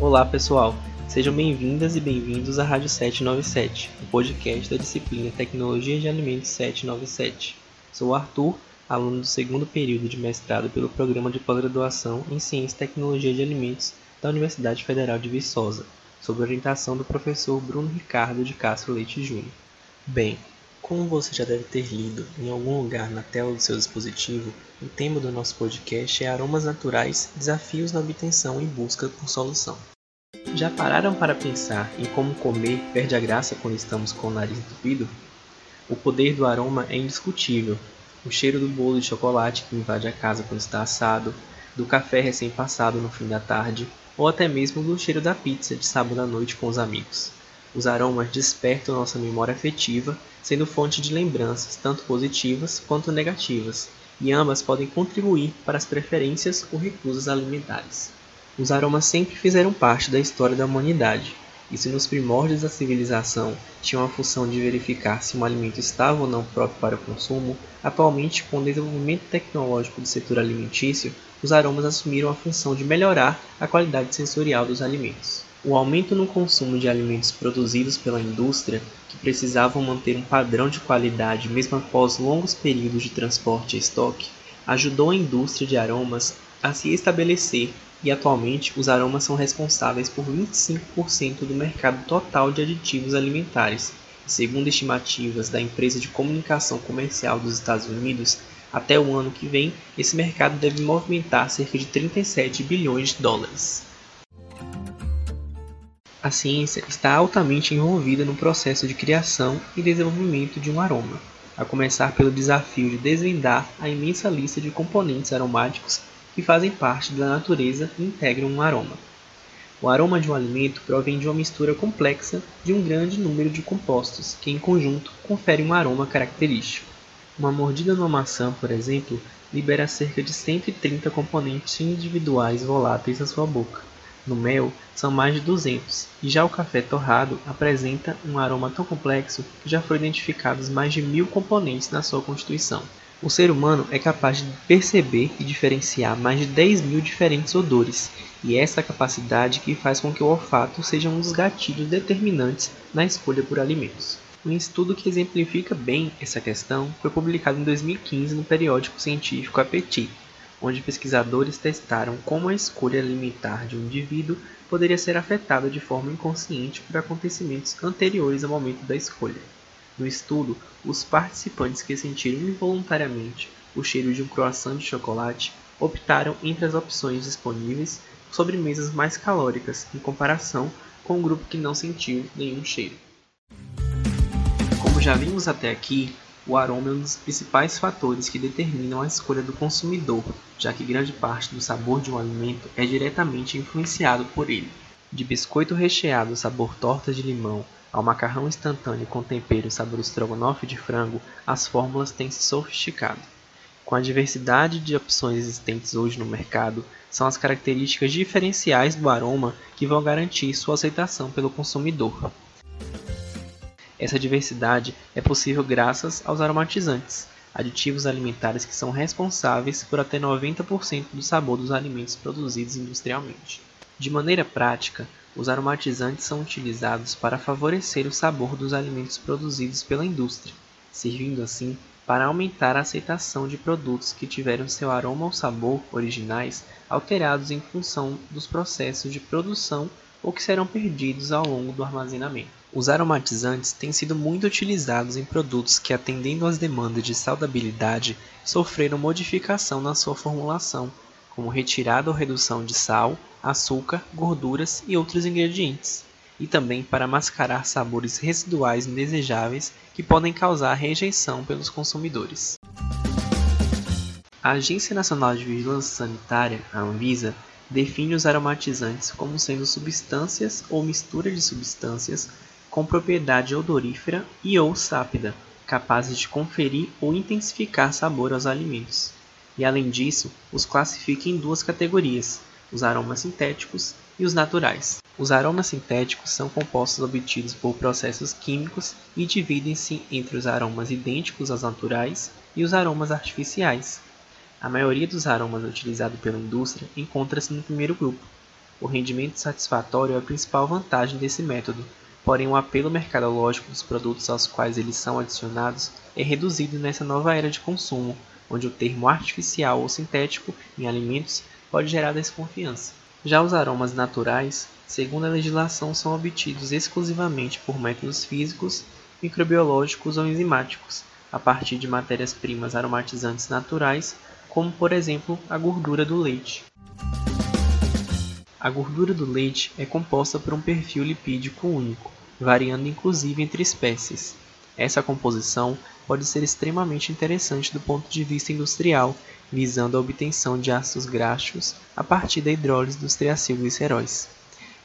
Olá pessoal, sejam bem-vindas e bem-vindos à Rádio 797, o podcast da disciplina Tecnologia de Alimentos 797. Sou Arthur, aluno do segundo período de mestrado pelo Programa de Pós-Graduação em Ciência e Tecnologia de Alimentos da Universidade Federal de Viçosa, sob orientação do professor Bruno Ricardo de Castro Leite Júnior. Bem, como você já deve ter lido em algum lugar na tela do seu dispositivo, o tema do nosso podcast é Aromas Naturais Desafios na Obtenção e Busca por Solução. Já pararam para pensar em como comer perde a graça quando estamos com o nariz entupido? O poder do aroma é indiscutível. O cheiro do bolo de chocolate que invade a casa quando está assado, do café recém-passado no fim da tarde, ou até mesmo do cheiro da pizza de sábado à noite com os amigos. Os aromas despertam nossa memória afetiva, sendo fonte de lembranças tanto positivas quanto negativas, e ambas podem contribuir para as preferências ou recusas alimentares. Os aromas sempre fizeram parte da história da humanidade, e se nos primórdios da civilização tinham a função de verificar se um alimento estava ou não próprio para o consumo, atualmente, com o desenvolvimento tecnológico do setor alimentício, os aromas assumiram a função de melhorar a qualidade sensorial dos alimentos. O aumento no consumo de alimentos produzidos pela indústria, que precisavam manter um padrão de qualidade mesmo após longos períodos de transporte e estoque, ajudou a indústria de aromas a se estabelecer e atualmente os aromas são responsáveis por 25% do mercado total de aditivos alimentares. Segundo estimativas da empresa de comunicação comercial dos Estados Unidos, até o ano que vem, esse mercado deve movimentar cerca de 37 bilhões de dólares. A ciência está altamente envolvida no processo de criação e desenvolvimento de um aroma, a começar pelo desafio de desvendar a imensa lista de componentes aromáticos que fazem parte da natureza e integram um aroma. O aroma de um alimento provém de uma mistura complexa de um grande número de compostos que, em conjunto, conferem um aroma característico. Uma mordida numa maçã, por exemplo, libera cerca de 130 componentes individuais voláteis na sua boca no mel são mais de 200, e já o café torrado apresenta um aroma tão complexo que já foram identificados mais de mil componentes na sua constituição. O ser humano é capaz de perceber e diferenciar mais de 10 mil diferentes odores, e é essa capacidade que faz com que o olfato seja um dos gatilhos determinantes na escolha por alimentos. Um estudo que exemplifica bem essa questão foi publicado em 2015 no periódico científico Appetit, onde pesquisadores testaram como a escolha alimentar de um indivíduo poderia ser afetada de forma inconsciente por acontecimentos anteriores ao momento da escolha. No estudo, os participantes que sentiram involuntariamente o cheiro de um croissant de chocolate optaram entre as opções disponíveis sobremesas mais calóricas em comparação com o grupo que não sentiu nenhum cheiro. Como já vimos até aqui, o aroma é um dos principais fatores que determinam a escolha do consumidor, já que grande parte do sabor de um alimento é diretamente influenciado por ele. De biscoito recheado sabor torta de limão ao macarrão instantâneo com tempero sabor estrogonofe de frango, as fórmulas têm se sofisticado. Com a diversidade de opções existentes hoje no mercado, são as características diferenciais do aroma que vão garantir sua aceitação pelo consumidor. Essa diversidade é possível graças aos aromatizantes, aditivos alimentares que são responsáveis por até 90% do sabor dos alimentos produzidos industrialmente. De maneira prática, os aromatizantes são utilizados para favorecer o sabor dos alimentos produzidos pela indústria, servindo assim para aumentar a aceitação de produtos que tiveram seu aroma ou sabor originais alterados em função dos processos de produção ou que serão perdidos ao longo do armazenamento. Os aromatizantes têm sido muito utilizados em produtos que, atendendo às demandas de saudabilidade, sofreram modificação na sua formulação, como retirada ou redução de sal, açúcar, gorduras e outros ingredientes, e também para mascarar sabores residuais indesejáveis que podem causar rejeição pelos consumidores. A Agência Nacional de Vigilância Sanitária, a Anvisa, define os aromatizantes como sendo substâncias ou mistura de substâncias com propriedade odorífera e ou sápida, capazes de conferir ou intensificar sabor aos alimentos. E além disso, os classifica em duas categorias: os aromas sintéticos e os naturais. Os aromas sintéticos são compostos obtidos por processos químicos e dividem-se entre os aromas idênticos aos naturais e os aromas artificiais, a maioria dos aromas utilizados pela indústria encontra-se no primeiro grupo. O rendimento satisfatório é a principal vantagem desse método, porém o apelo mercadológico dos produtos aos quais eles são adicionados é reduzido nessa nova era de consumo, onde o termo artificial ou sintético em alimentos pode gerar desconfiança. Já os aromas naturais, segundo a legislação, são obtidos exclusivamente por métodos físicos, microbiológicos ou enzimáticos, a partir de matérias-primas aromatizantes naturais, como por exemplo a gordura do leite. A gordura do leite é composta por um perfil lipídico único, variando inclusive entre espécies. Essa composição pode ser extremamente interessante do ponto de vista industrial, visando a obtenção de ácidos graxos a partir da hidrólise dos triacilgliceróis.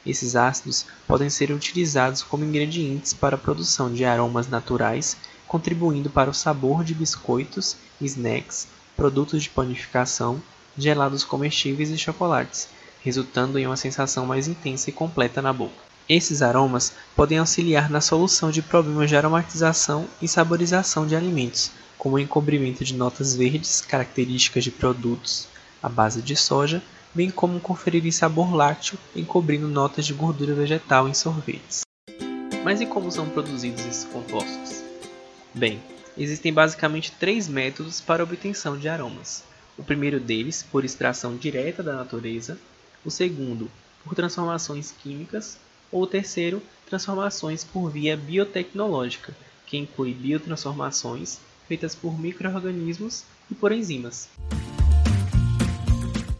Esses ácidos podem ser utilizados como ingredientes para a produção de aromas naturais, contribuindo para o sabor de biscoitos, snacks, produtos de panificação, gelados comestíveis e chocolates, resultando em uma sensação mais intensa e completa na boca. Esses aromas podem auxiliar na solução de problemas de aromatização e saborização de alimentos, como o encobrimento de notas verdes características de produtos à base de soja, bem como conferir sabor lácteo encobrindo notas de gordura vegetal em sorvetes. Mas e como são produzidos esses compostos? Bem, existem basicamente três métodos para obtenção de aromas. O primeiro deles, por extração direta da natureza, o segundo, por transformações químicas, ou terceiro, transformações por via biotecnológica, que inclui biotransformações feitas por microorganismos e por enzimas.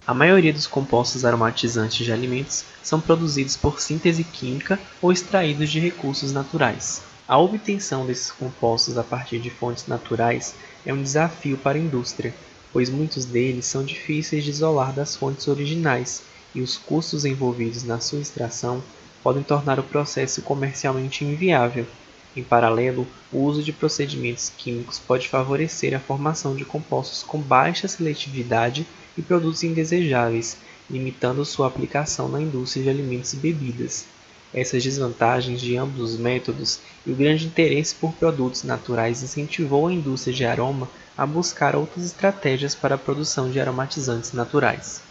A maioria dos compostos aromatizantes de alimentos são produzidos por síntese química ou extraídos de recursos naturais. A obtenção desses compostos a partir de fontes naturais é um desafio para a indústria, pois muitos deles são difíceis de isolar das fontes originais e os custos envolvidos na sua extração podem tornar o processo comercialmente inviável. Em paralelo, o uso de procedimentos químicos pode favorecer a formação de compostos com baixa seletividade e produtos indesejáveis, limitando sua aplicação na indústria de alimentos e bebidas. Essas desvantagens de ambos os métodos e o grande interesse por produtos naturais incentivou a indústria de aroma a buscar outras estratégias para a produção de aromatizantes naturais.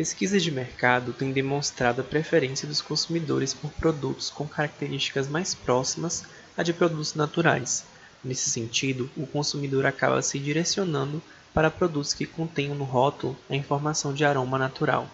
Pesquisas de mercado têm demonstrado a preferência dos consumidores por produtos com características mais próximas à de produtos naturais. Nesse sentido, o consumidor acaba se direcionando para produtos que contenham no rótulo a informação de aroma natural.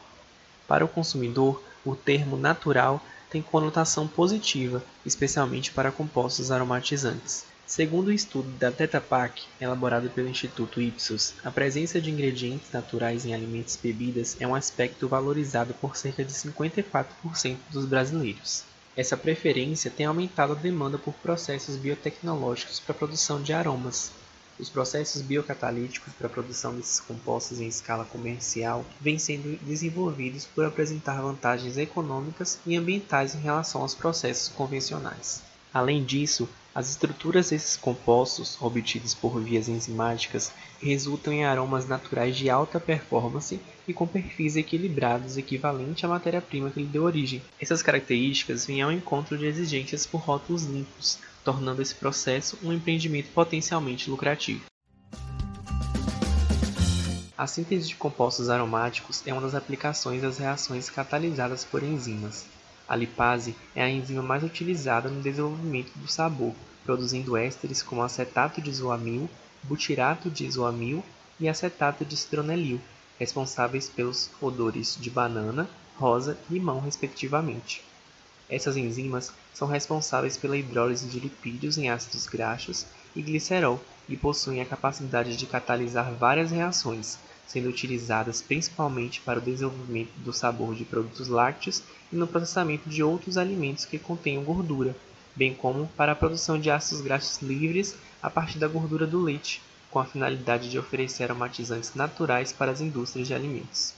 Para o consumidor, o termo natural tem conotação positiva, especialmente para compostos aromatizantes. Segundo o estudo da Tetra Pak, elaborado pelo Instituto Ipsos, a presença de ingredientes naturais em alimentos e bebidas é um aspecto valorizado por cerca de 54% dos brasileiros. Essa preferência tem aumentado a demanda por processos biotecnológicos para a produção de aromas. Os processos biocatalíticos para a produção desses compostos em escala comercial vêm sendo desenvolvidos por apresentar vantagens econômicas e ambientais em relação aos processos convencionais. Além disso, as estruturas desses compostos, obtidos por vias enzimáticas, resultam em aromas naturais de alta performance e com perfis equilibrados equivalente à matéria-prima que lhe deu origem. Essas características vêm ao encontro de exigências por rótulos limpos, tornando esse processo um empreendimento potencialmente lucrativo. A síntese de compostos aromáticos é uma das aplicações das reações catalisadas por enzimas. A lipase é a enzima mais utilizada no desenvolvimento do sabor, produzindo ésteres como acetato de isoamil, butirato de isoamil e acetato de citronelil, responsáveis pelos odores de banana, rosa e limão, respectivamente. Essas enzimas são responsáveis pela hidrólise de lipídios em ácidos graxos e glicerol e possuem a capacidade de catalisar várias reações, sendo utilizadas principalmente para o desenvolvimento do sabor de produtos lácteos e no processamento de outros alimentos que contenham gordura, bem como para a produção de ácidos graxos livres a partir da gordura do leite, com a finalidade de oferecer aromatizantes naturais para as indústrias de alimentos.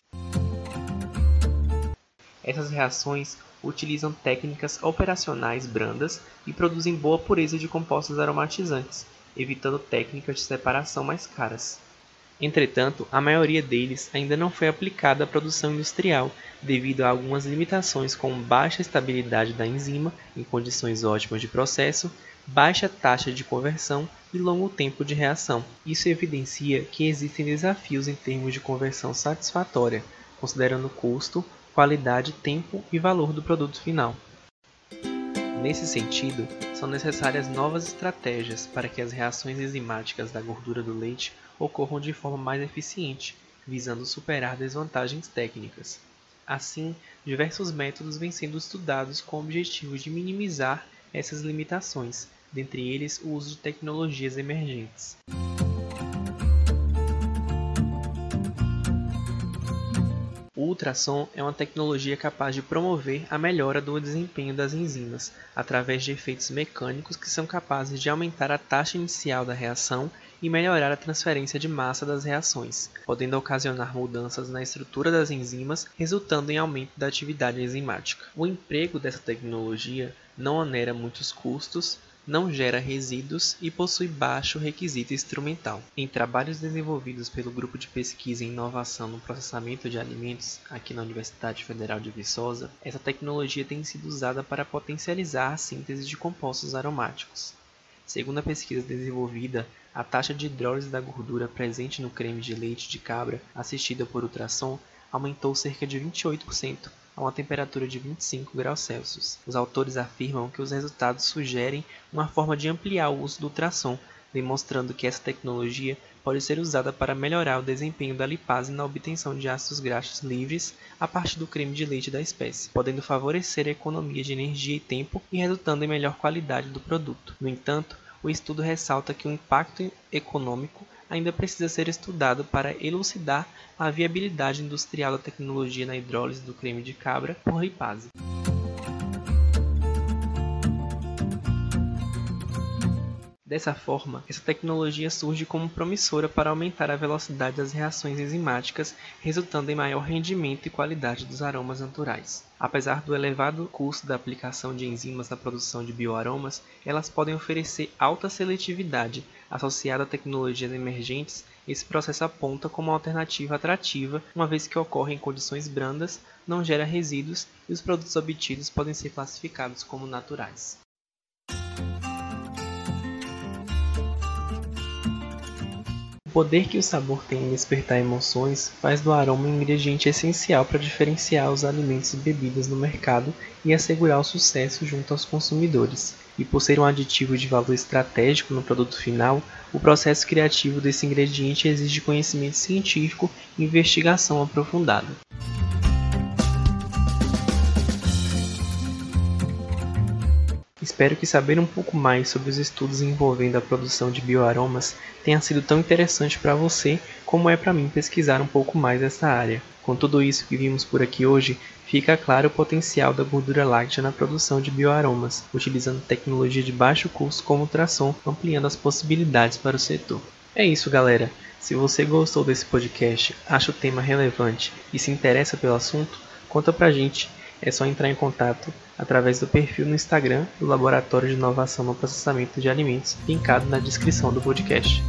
Essas reações utilizam técnicas operacionais brandas e produzem boa pureza de compostos aromatizantes, evitando técnicas de separação mais caras. Entretanto, a maioria deles ainda não foi aplicada à produção industrial devido a algumas limitações como baixa estabilidade da enzima em condições ótimas de processo, baixa taxa de conversão e longo tempo de reação. Isso evidencia que existem desafios em termos de conversão satisfatória, considerando custo, qualidade, tempo e valor do produto final. Nesse sentido, são necessárias novas estratégias para que as reações enzimáticas da gordura do leite ocorram de forma mais eficiente, visando superar desvantagens técnicas. Assim, diversos métodos vêm sendo estudados com o objetivo de minimizar essas limitações, dentre eles o uso de tecnologias emergentes. O ultrassom é uma tecnologia capaz de promover a melhora do desempenho das enzimas, através de efeitos mecânicos que são capazes de aumentar a taxa inicial da reação e melhorar a transferência de massa das reações, podendo ocasionar mudanças na estrutura das enzimas, resultando em aumento da atividade enzimática. O emprego dessa tecnologia não onera muitos custos não gera resíduos e possui baixo requisito instrumental. Em trabalhos desenvolvidos pelo Grupo de Pesquisa e Inovação no Processamento de Alimentos, aqui na Universidade Federal de Viçosa, essa tecnologia tem sido usada para potencializar a síntese de compostos aromáticos. Segundo a pesquisa desenvolvida, a taxa de hidrólise da gordura presente no creme de leite de cabra assistida por ultrassom aumentou cerca de 28% a uma temperatura de 25 graus Celsius. Os autores afirmam que os resultados sugerem uma forma de ampliar o uso do ultrassom, demonstrando que essa tecnologia pode ser usada para melhorar o desempenho da lipase na obtenção de ácidos graxos livres a partir do creme de leite da espécie, podendo favorecer a economia de energia e tempo e resultando em melhor qualidade do produto. No entanto, o estudo ressalta que o impacto econômico ainda precisa ser estudado para elucidar a viabilidade industrial da tecnologia na hidrólise do creme de cabra por lipase. Dessa forma, essa tecnologia surge como promissora para aumentar a velocidade das reações enzimáticas, resultando em maior rendimento e qualidade dos aromas naturais. Apesar do elevado custo da aplicação de enzimas na produção de bioaromas, elas podem oferecer alta seletividade. Associada a tecnologias emergentes, esse processo aponta como uma alternativa atrativa, uma vez que ocorre em condições brandas, não gera resíduos e os produtos obtidos podem ser classificados como naturais. O poder que o sabor tem em despertar emoções faz do aroma um ingrediente essencial para diferenciar os alimentos e bebidas no mercado e assegurar o sucesso junto aos consumidores. E por ser um aditivo de valor estratégico no produto final, o processo criativo desse ingrediente exige conhecimento científico e investigação aprofundada. Espero que saber um pouco mais sobre os estudos envolvendo a produção de bioaromas tenha sido tão interessante para você como é para mim pesquisar um pouco mais essa área. Com tudo isso que vimos por aqui hoje, fica claro o potencial da gordura láctea na produção de bioaromas, utilizando tecnologia de baixo custo como ultrassom, ampliando as possibilidades para o setor. É isso, galera. Se você gostou desse podcast, acha o tema relevante e se interessa pelo assunto, conta pra gente é só entrar em contato através do perfil no Instagram do Laboratório de Inovação no Processamento de Alimentos, linkado na descrição do podcast.